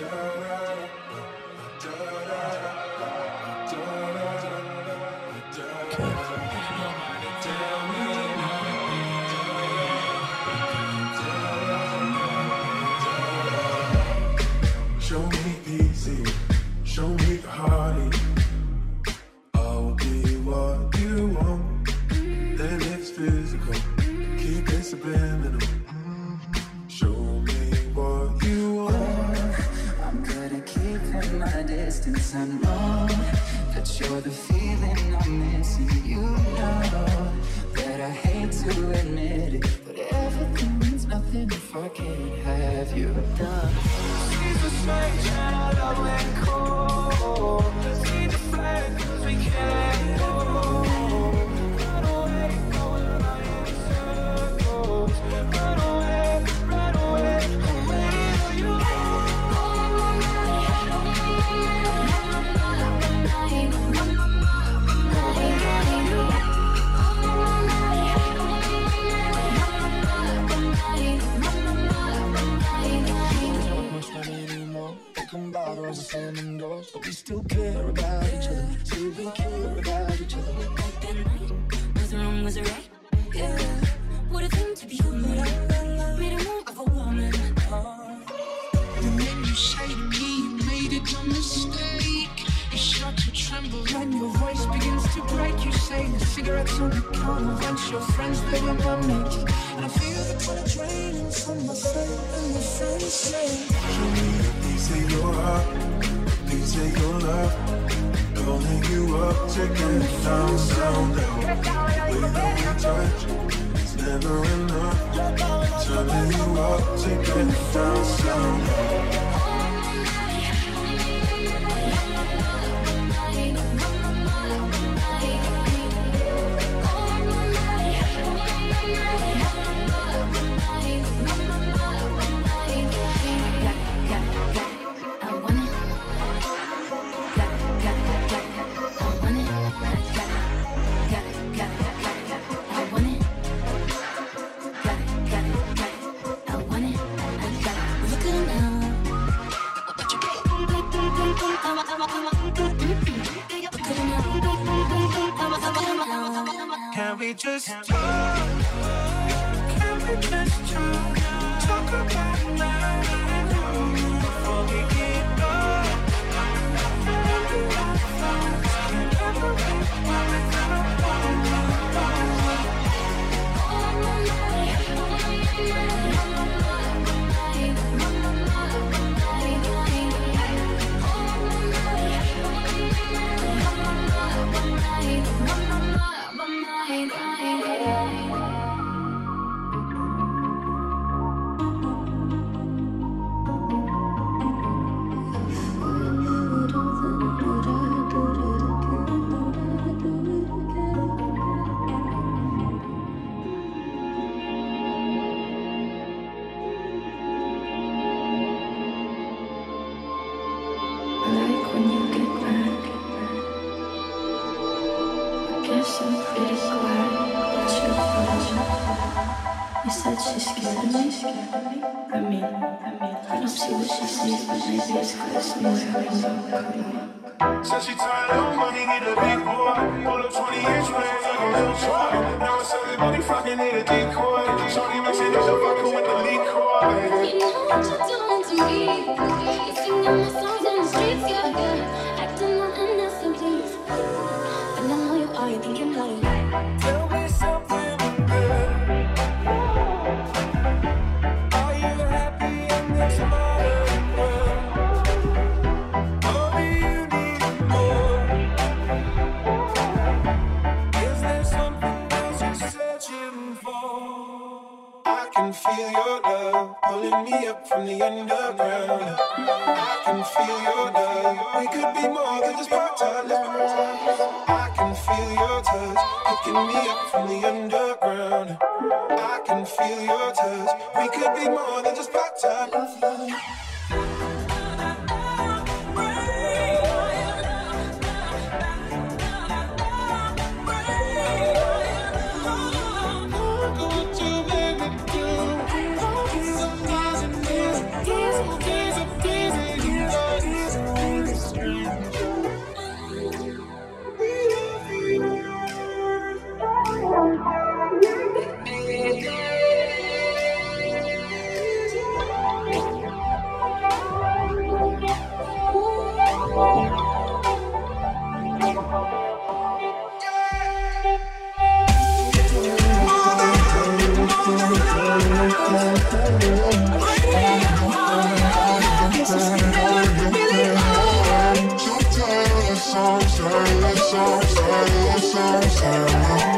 down. on down. Way that we touch is never enough. Turning you up, taking the first sound. just talk? Can we just talk? Talk about love before we get lost. Never on the phone, never on the phone without a see what she sees, but maybe it's cause I know having no karma. Said she tired of money, need a big boy. Pull up 20 inch waves like a little toy. Now it's everybody fucking need a decoy. Shorty it up the fucking with the liquor. You know what you're doing to me. You sing my songs on the streets, yeah, yeah. feel your love pulling me up from the underground. I can feel your love. We could be more than just part time. I can feel your touch picking me up from the underground. I can feel your touch. We could be more than just part time. yourself.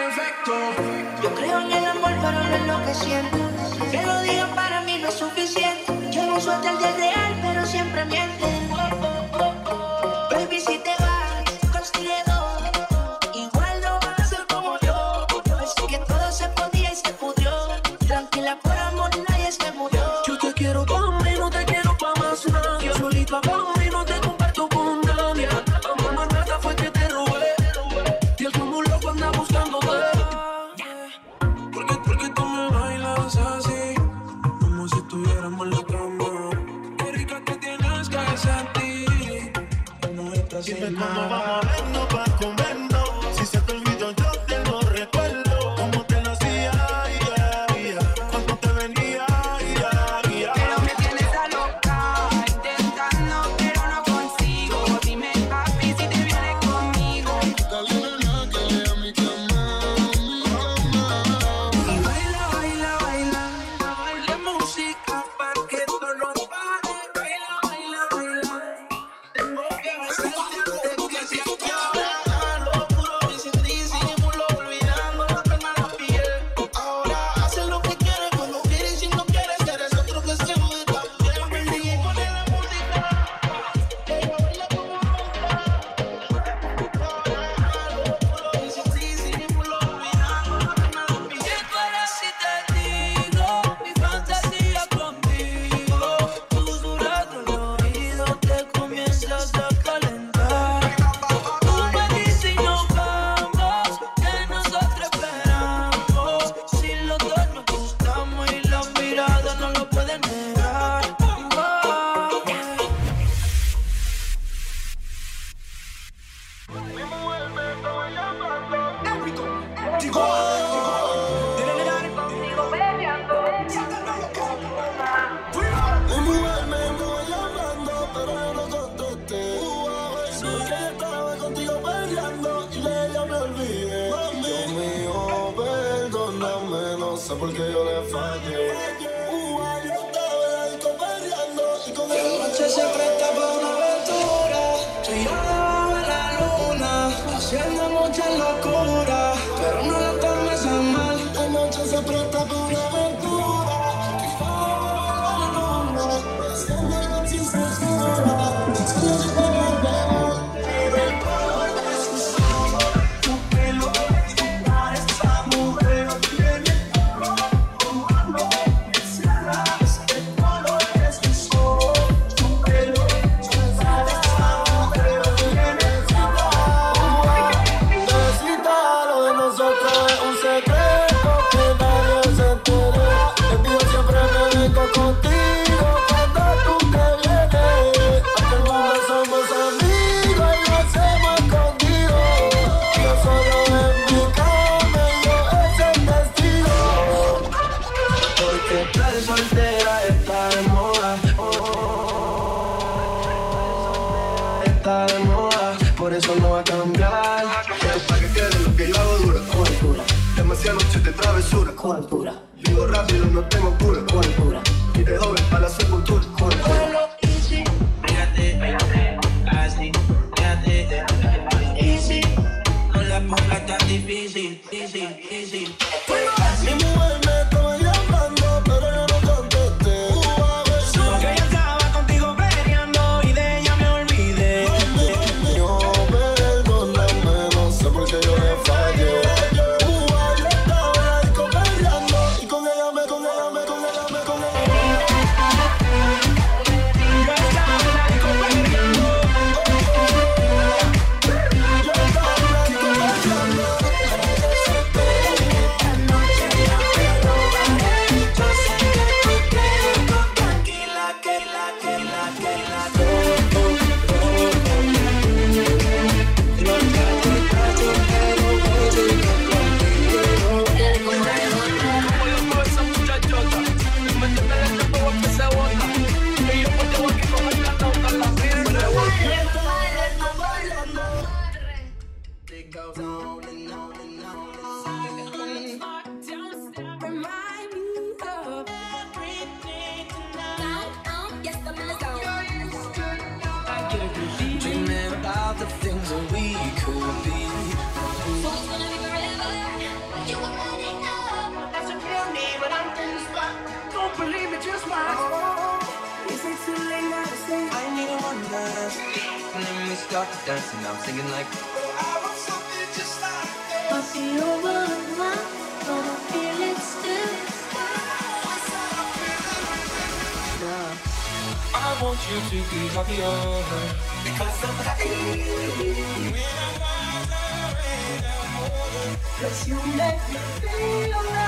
perfecto. Yo creo en el amor, pero no es lo que siento. Que lo digan para mí no es suficiente. Yo no soy el del real, pero siempre miente. Mama. dancing, dancing, dancing. Me move Cause you make me feel like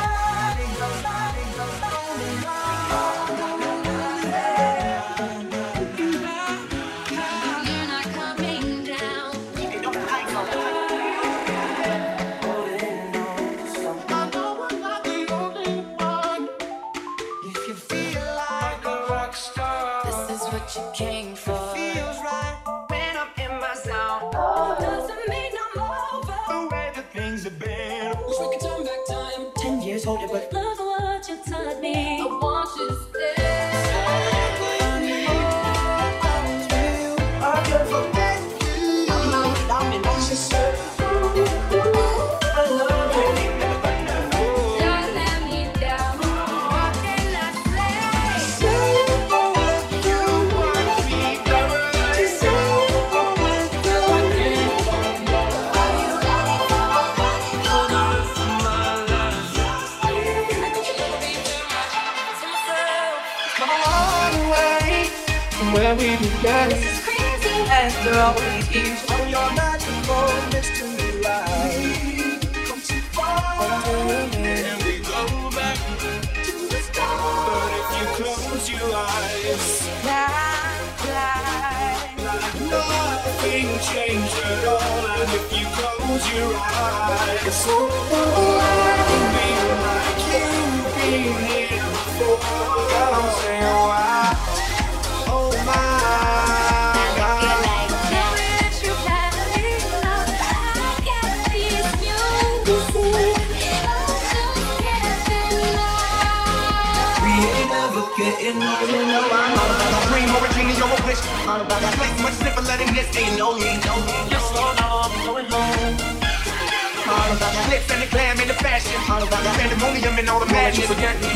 the glitz and the glam and the fashion. Pandemonium and all the magic. Forget me.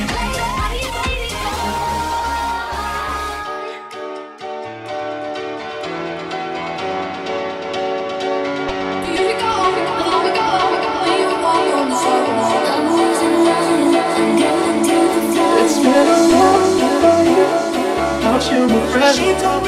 She told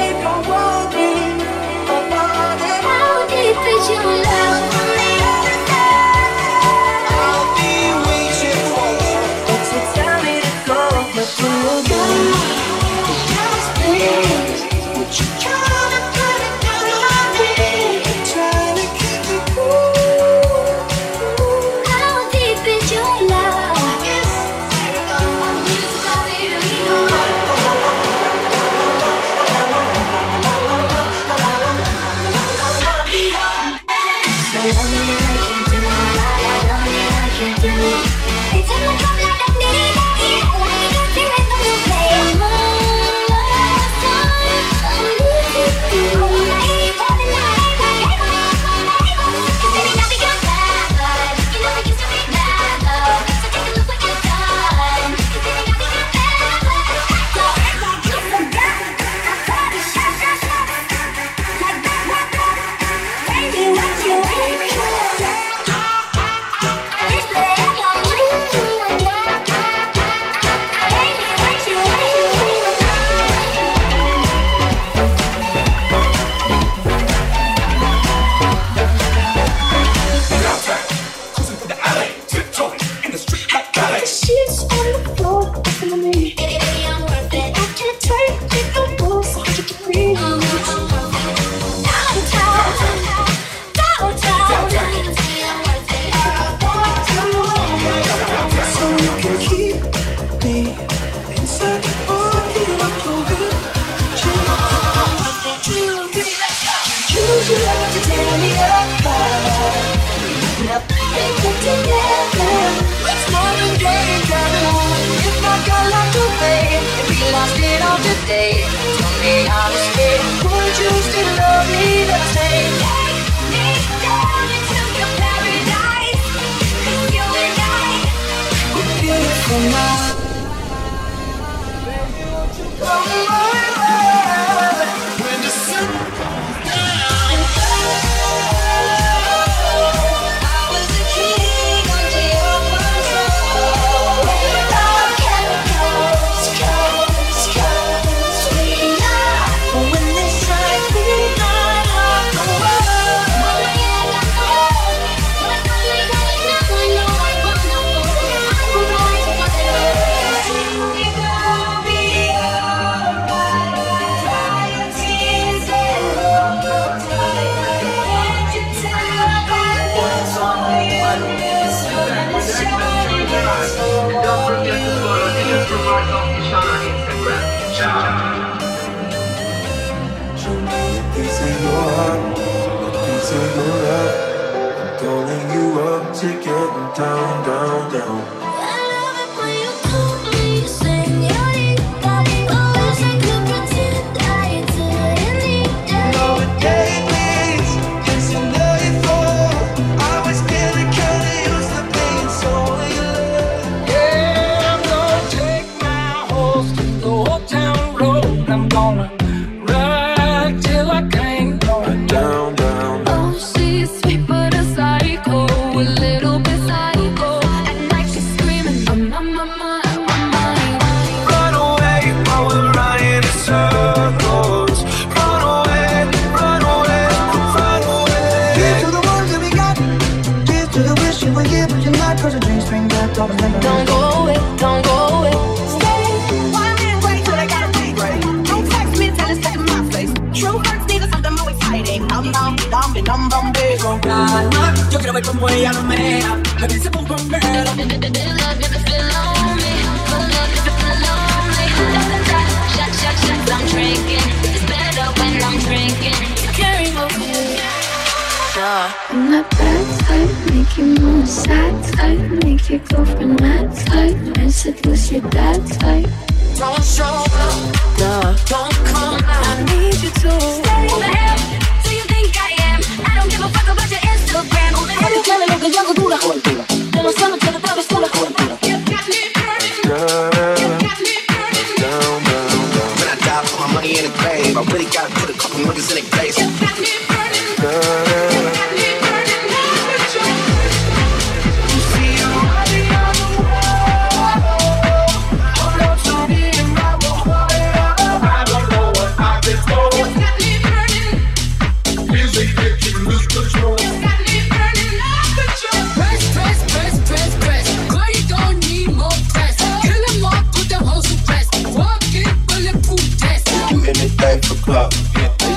anything for clout.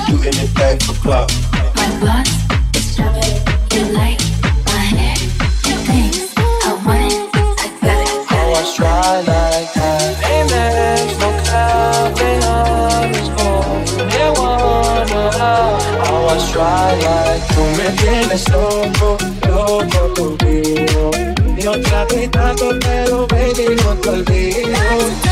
Do anything for club. My. You like my I want it? I got it. Oh, I try like that. They. They always to I try like me tienes loco, loco tu tío. otra vez tanto, pero baby no te olvido.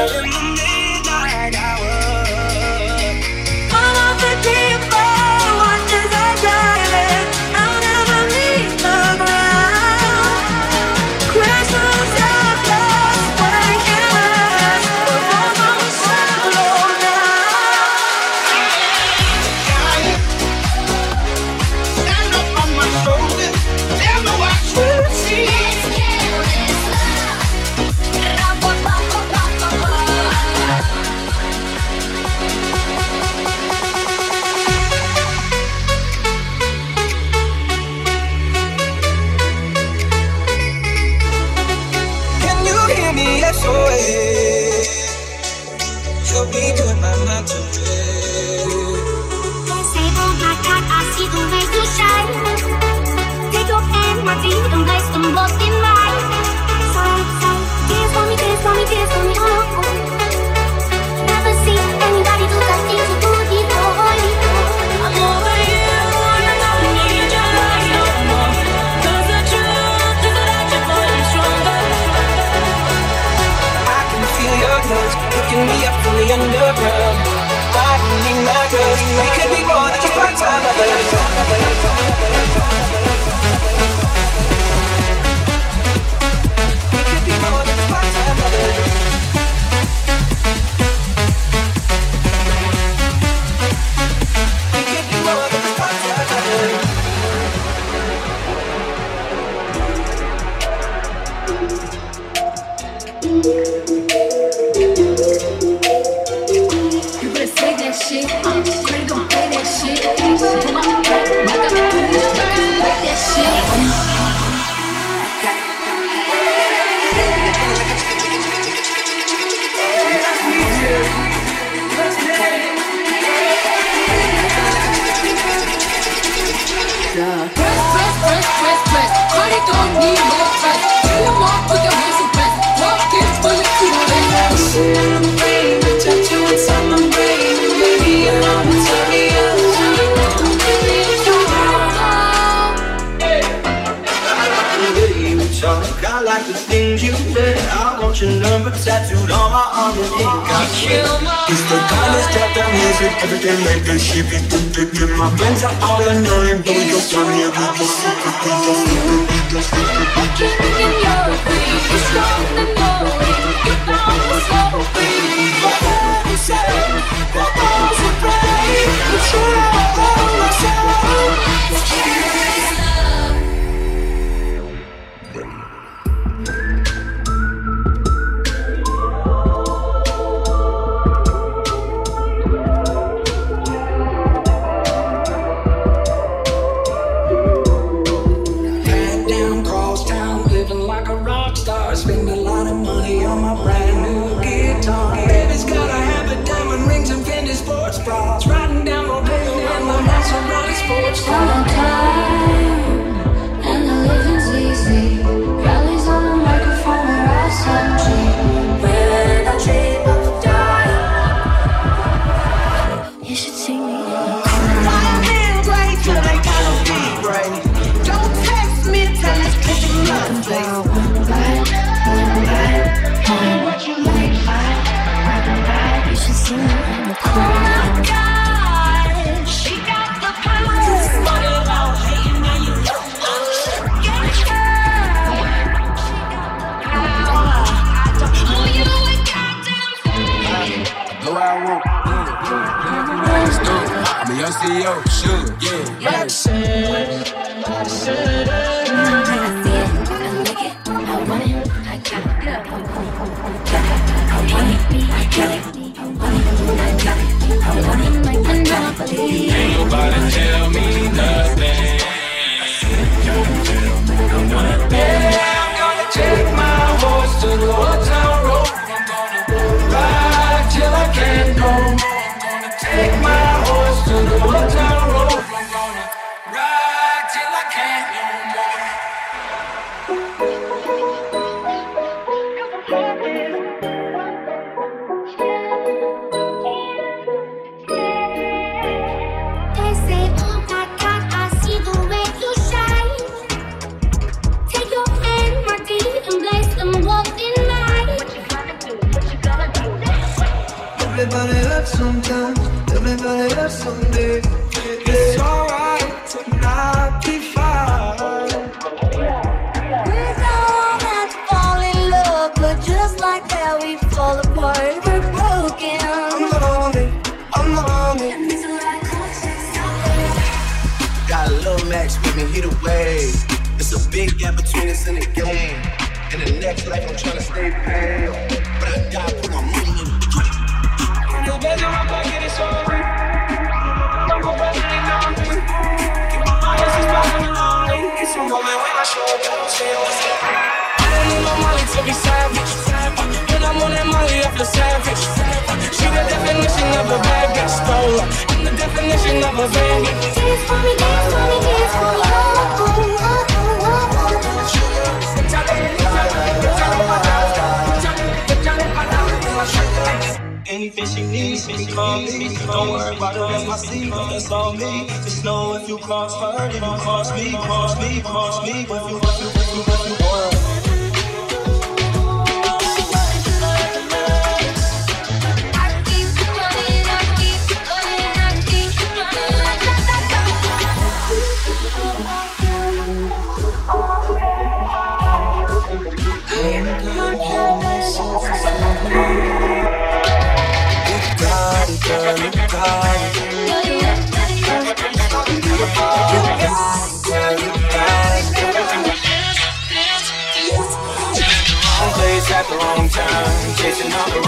in the midnight hour. I'm bass and boss. can make the shit be My friends are all annoying, but we just come here, we catching all the.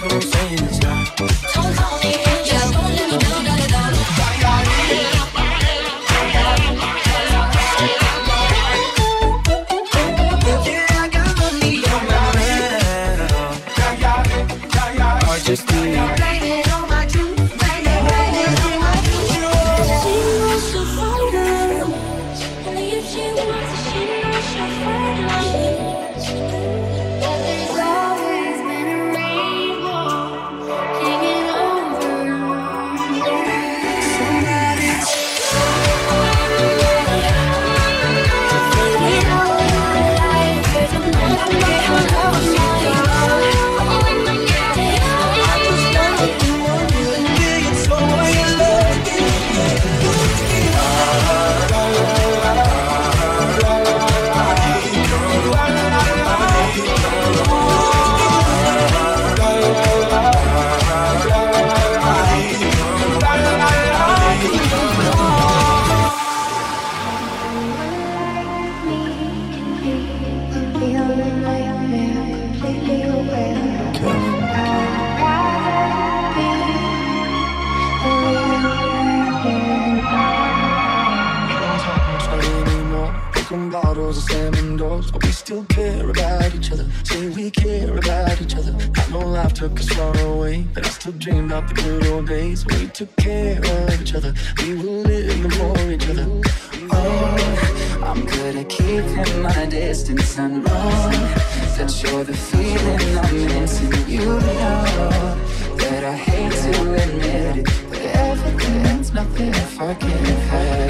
som, sou.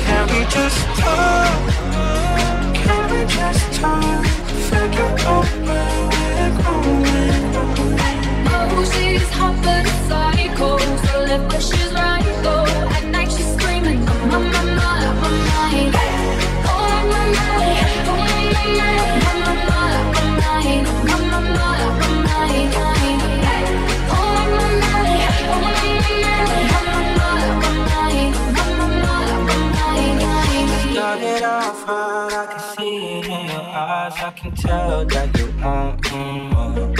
Can we just talk? Can we just talk? Figure out where we're going. Oh, she's hot but a psycho So left but she's right though tell that you want more.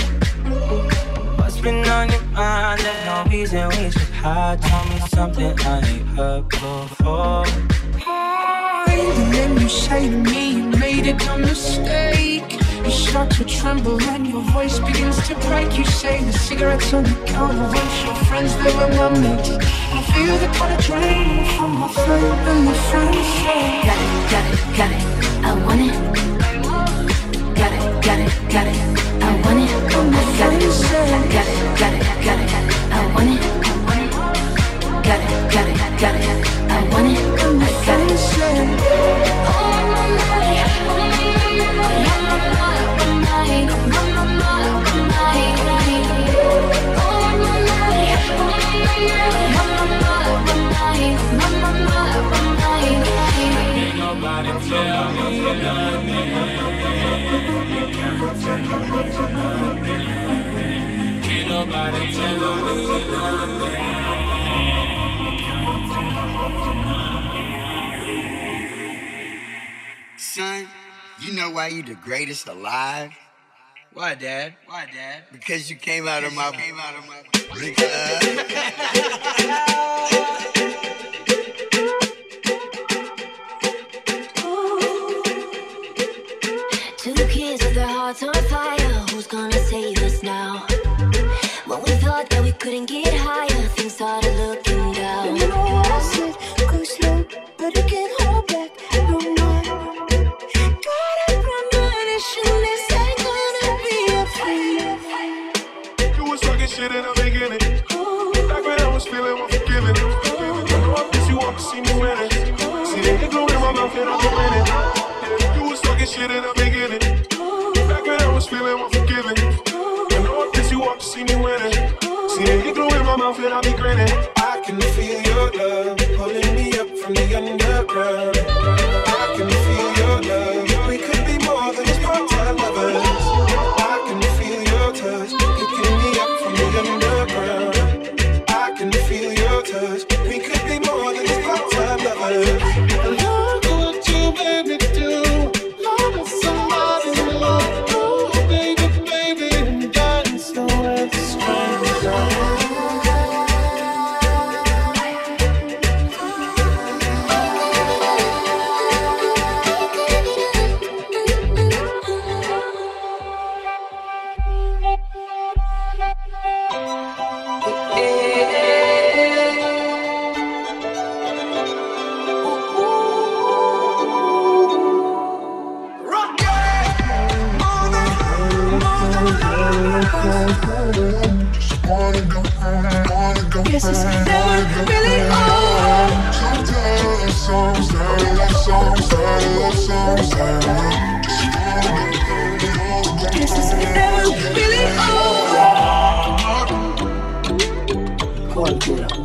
What's been on your mind? There's no reason we should hide. Tell me something I ain't heard before. And then you say to me, you made a dumb mistake. Your start to tremble and your voice begins to break. You say the cigarettes on the counter once your friends, they were my mates. I feel the kind of drain from my friend and my friends. Got it, got it, got it. I want it got it, I want it, oh I got it, got it, got it, got it, I want it, got it, got it, got it, I want it, I got it. Son, you know why you the greatest alive? Why, Dad? Why, Dad? Because you came out of my. Came out of my. Two kids with their hearts on fire. Who's gonna save us now? thought that we couldn't get higher. Things started looking down. Over. Guess it's never really Things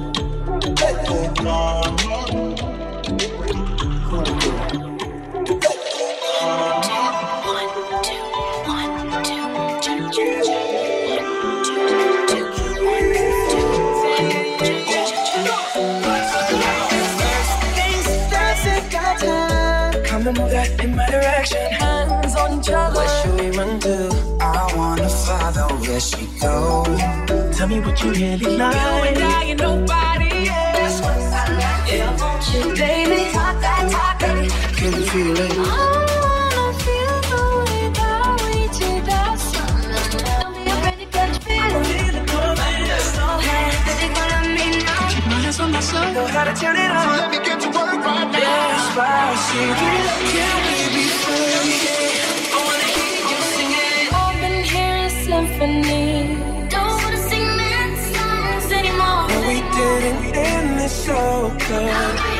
move that in my direction. Hands on each other. Where should we run to? I wanna follow where she goes. Tell me what you really like. You and I and nobody else. I like Yeah. Want you, baby. Talk that talk, baby. Can you feel it? Know how to turn it on. Let me get to work right now. Despacito, can we be free? I wanna hear you singing. I've been hearing. Don't wanna sing songs anymore. We end this so.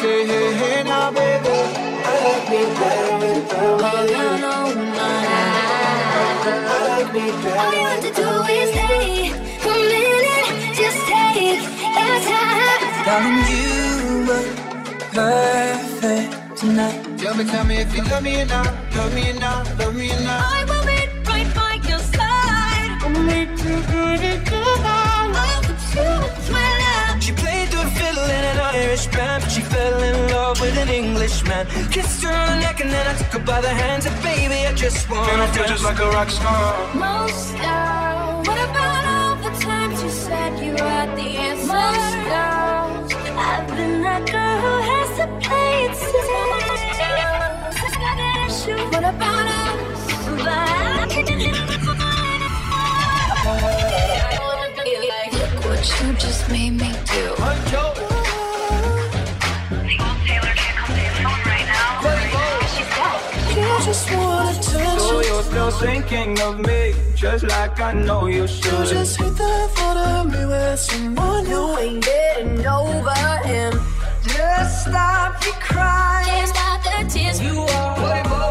Say, hey, hey, now, baby. I like me better without you. I like me All you have to do is take a minute, just take your time. Darling, you perfect tonight. Tell me, tell me if you love me or not. Love me or not. Love me or not. I will be right by your side. I'll make you good an Irish band, but she fell in love with an Englishman. Kissed her on the neck and then I took her by the hands. And baby, I just wanna Man, I feel just like a rock star. Most girls. What about all the times you said you had the answer? Most girls. I've been that girl who has to play it safe. Got an issue. What about us? Look what you just made me do. Thinking of me, just like I know you should. You should. just hit the thought of me with someone who ain't getting over him. Just stop your crying. Can't stop the tears. You are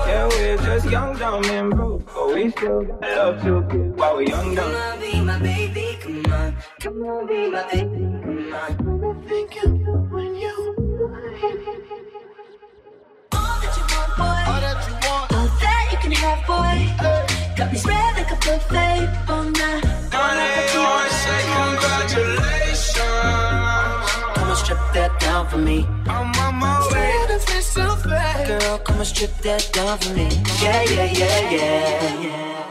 Yeah, we're just young, dumb, and broke, but we still got love to give while we're young, dumb. Come on, be my baby, come on. Come on, be my baby, come on. I think of you when you. All that you want, boy. All that you want. All that you can have, boy. Got me spread like a buffet on that. Honey, I say congratulations. Come and strip that down for me. I'm on my way. Girl, come and strip that down for me. Yeah, yeah, yeah, yeah, yeah.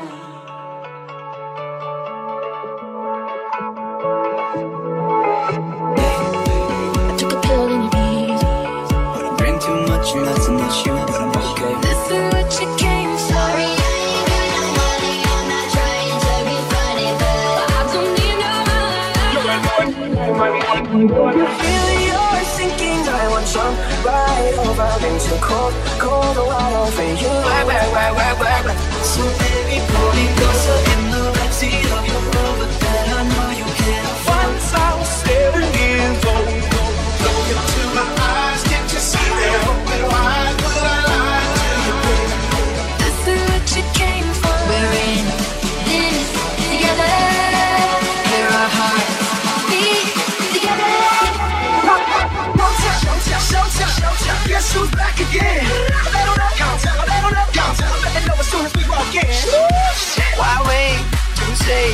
Feel you're sinking jump right over into cold, cold water for you. So baby, pull me closer in the backseat of your Rover say?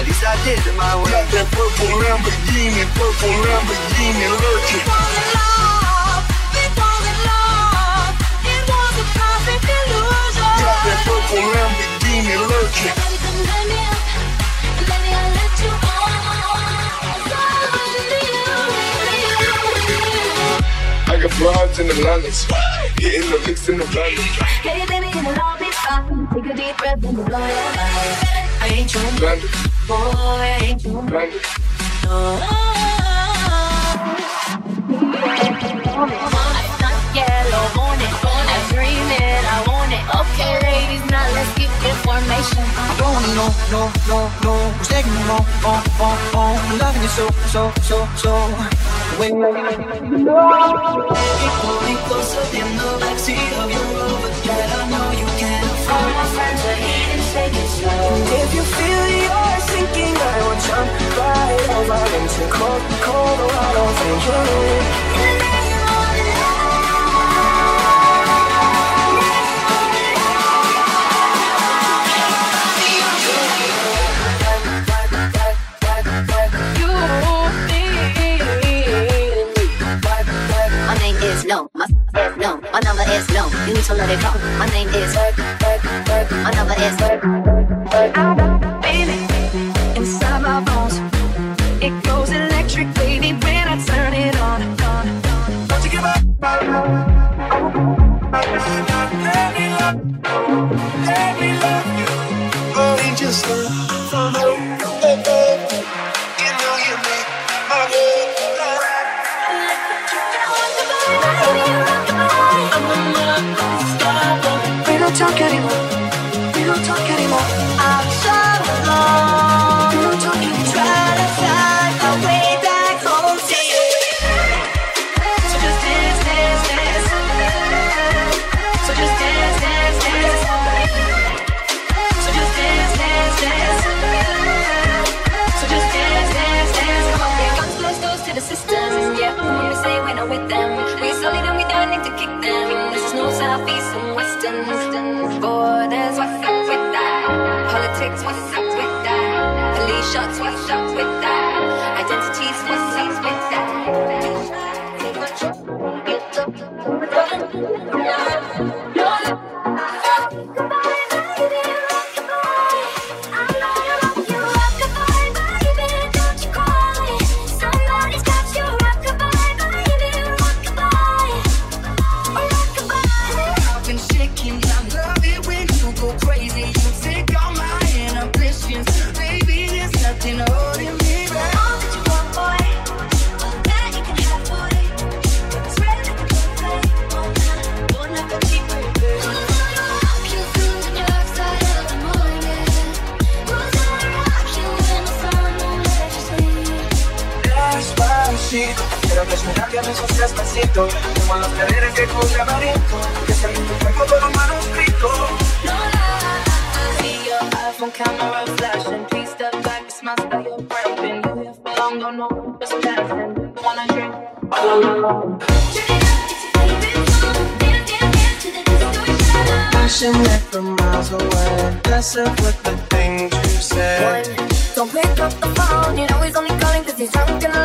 At least I did it my way. Got that purple Lamborghini, purple Lamborghini lurking. Got that purple Lamborghini lurking. I got broads in the Atlanta, hitting the licks in the valley. Hey baby, it'll all be fine. Take a deep breath and blow your mind. Ain't your boy, I ain't your. Yellow on it, I dream it, I want it. Okay, ladies, now let's get information. Going no, no, no, no. Who's taking me on, on, on, on? Loving you so, so, so, so. In the backseat of your Rover that I know you can All my friends are slow. And if you feel you're sinking, I will jump right over into cold, cold water for you. Despacito, quiero desnudar que me sos despacito Como los cadenas que con laberinto Que salí tu cuerpo todo manuscrito See your iPhone camera flashing. Please step back, it's my style. You're cramping. You here for long, don't know. Just dancing. Wanna drink? Passionate from miles away Messing with the things you say Don't pick up the phone, you know he's only calling cause he's drunk and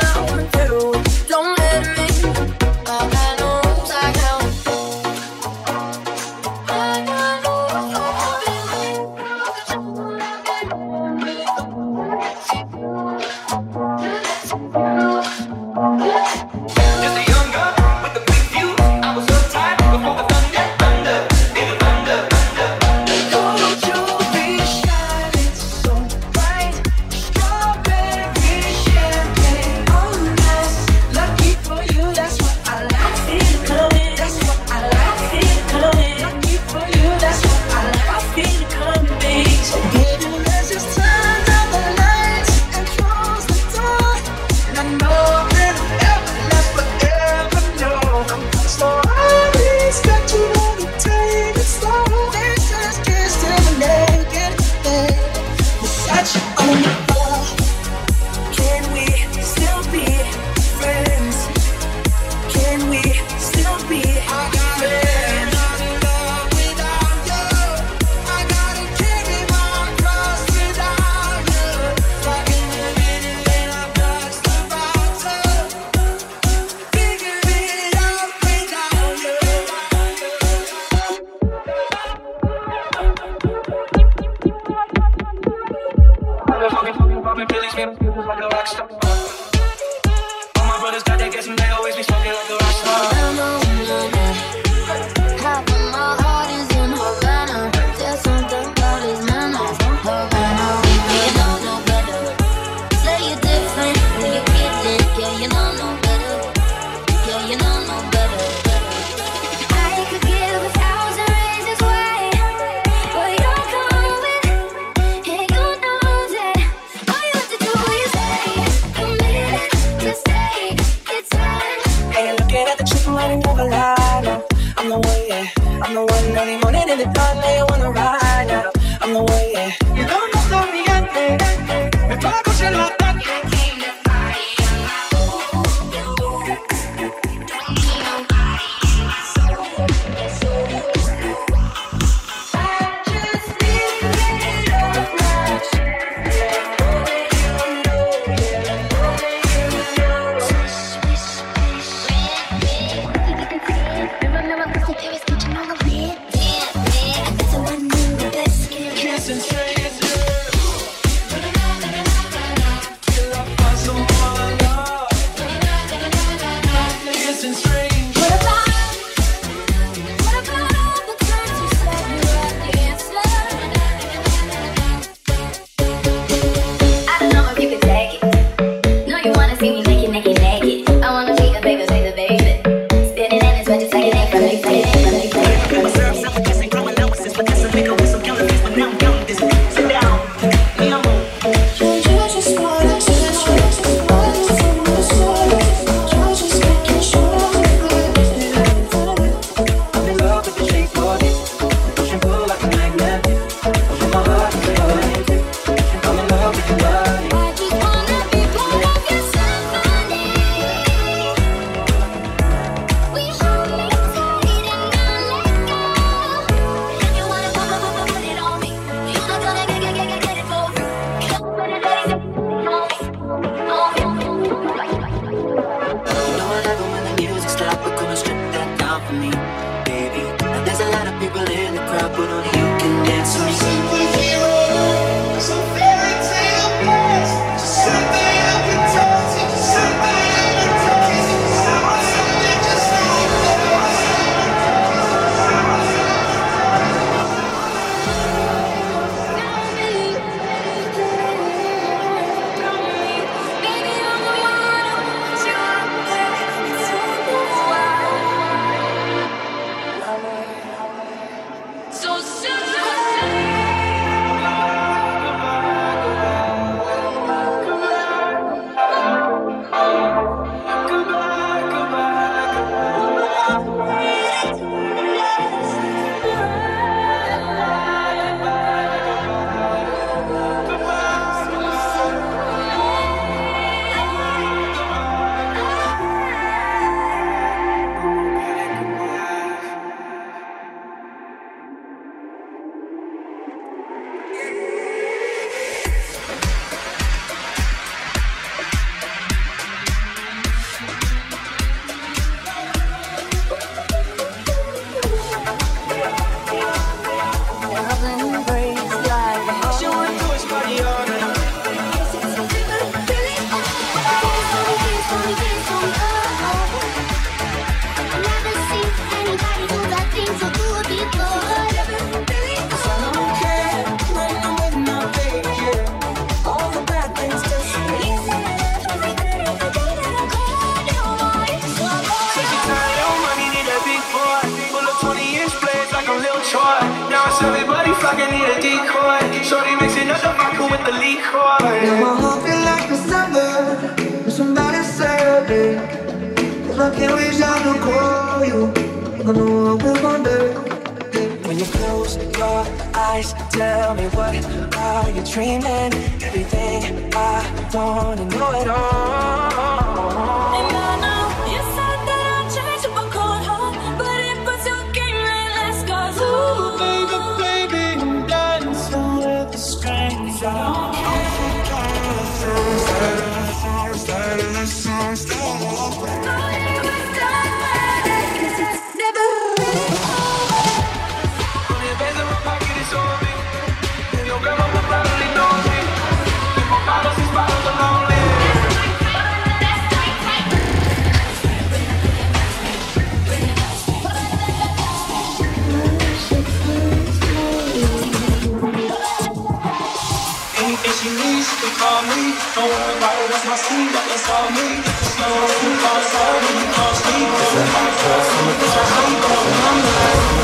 Don't worry about it, that's my scene, but that's all me. It's no me, who calls me, calls me. Don't me, about all me, calls me. All me, me.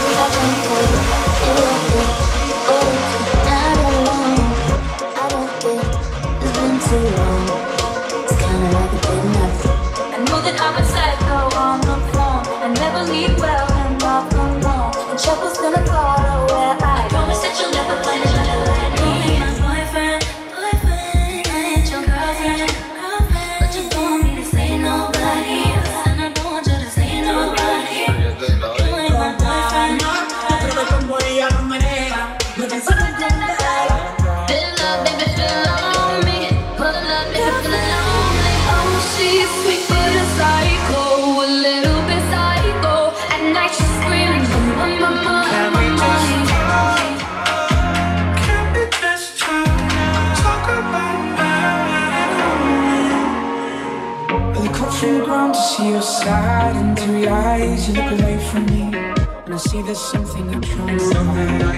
see there's something you're trying to hide.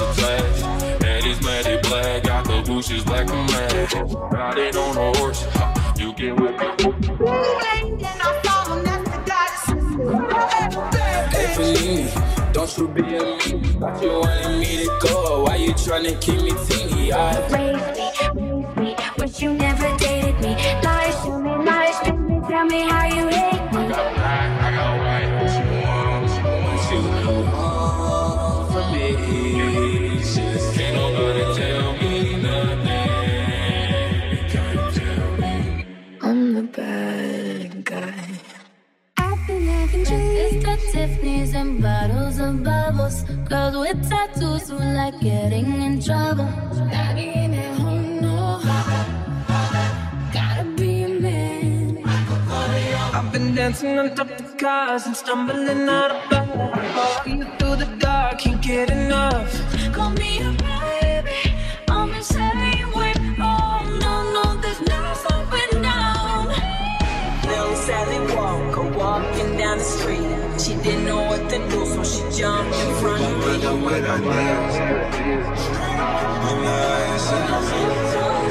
is. And it's black, got the bushes black and. Riding on a horse, you get with me. Don't you be a me. Thought you wanted me to go, why you tryna keep me teeny? I me. getting in trouble. Not being at home, no. Gotta be a man. I've been dancing on top of cars and stumbling out of bed. See you through the dark, can't get enough. Call me a baby, I'm insane. Wait, oh no, no, there's no slowing down. Little Sally Walker walking down the street. She didn't nothing new, so she jumped in front of me. With her nails, with her nails.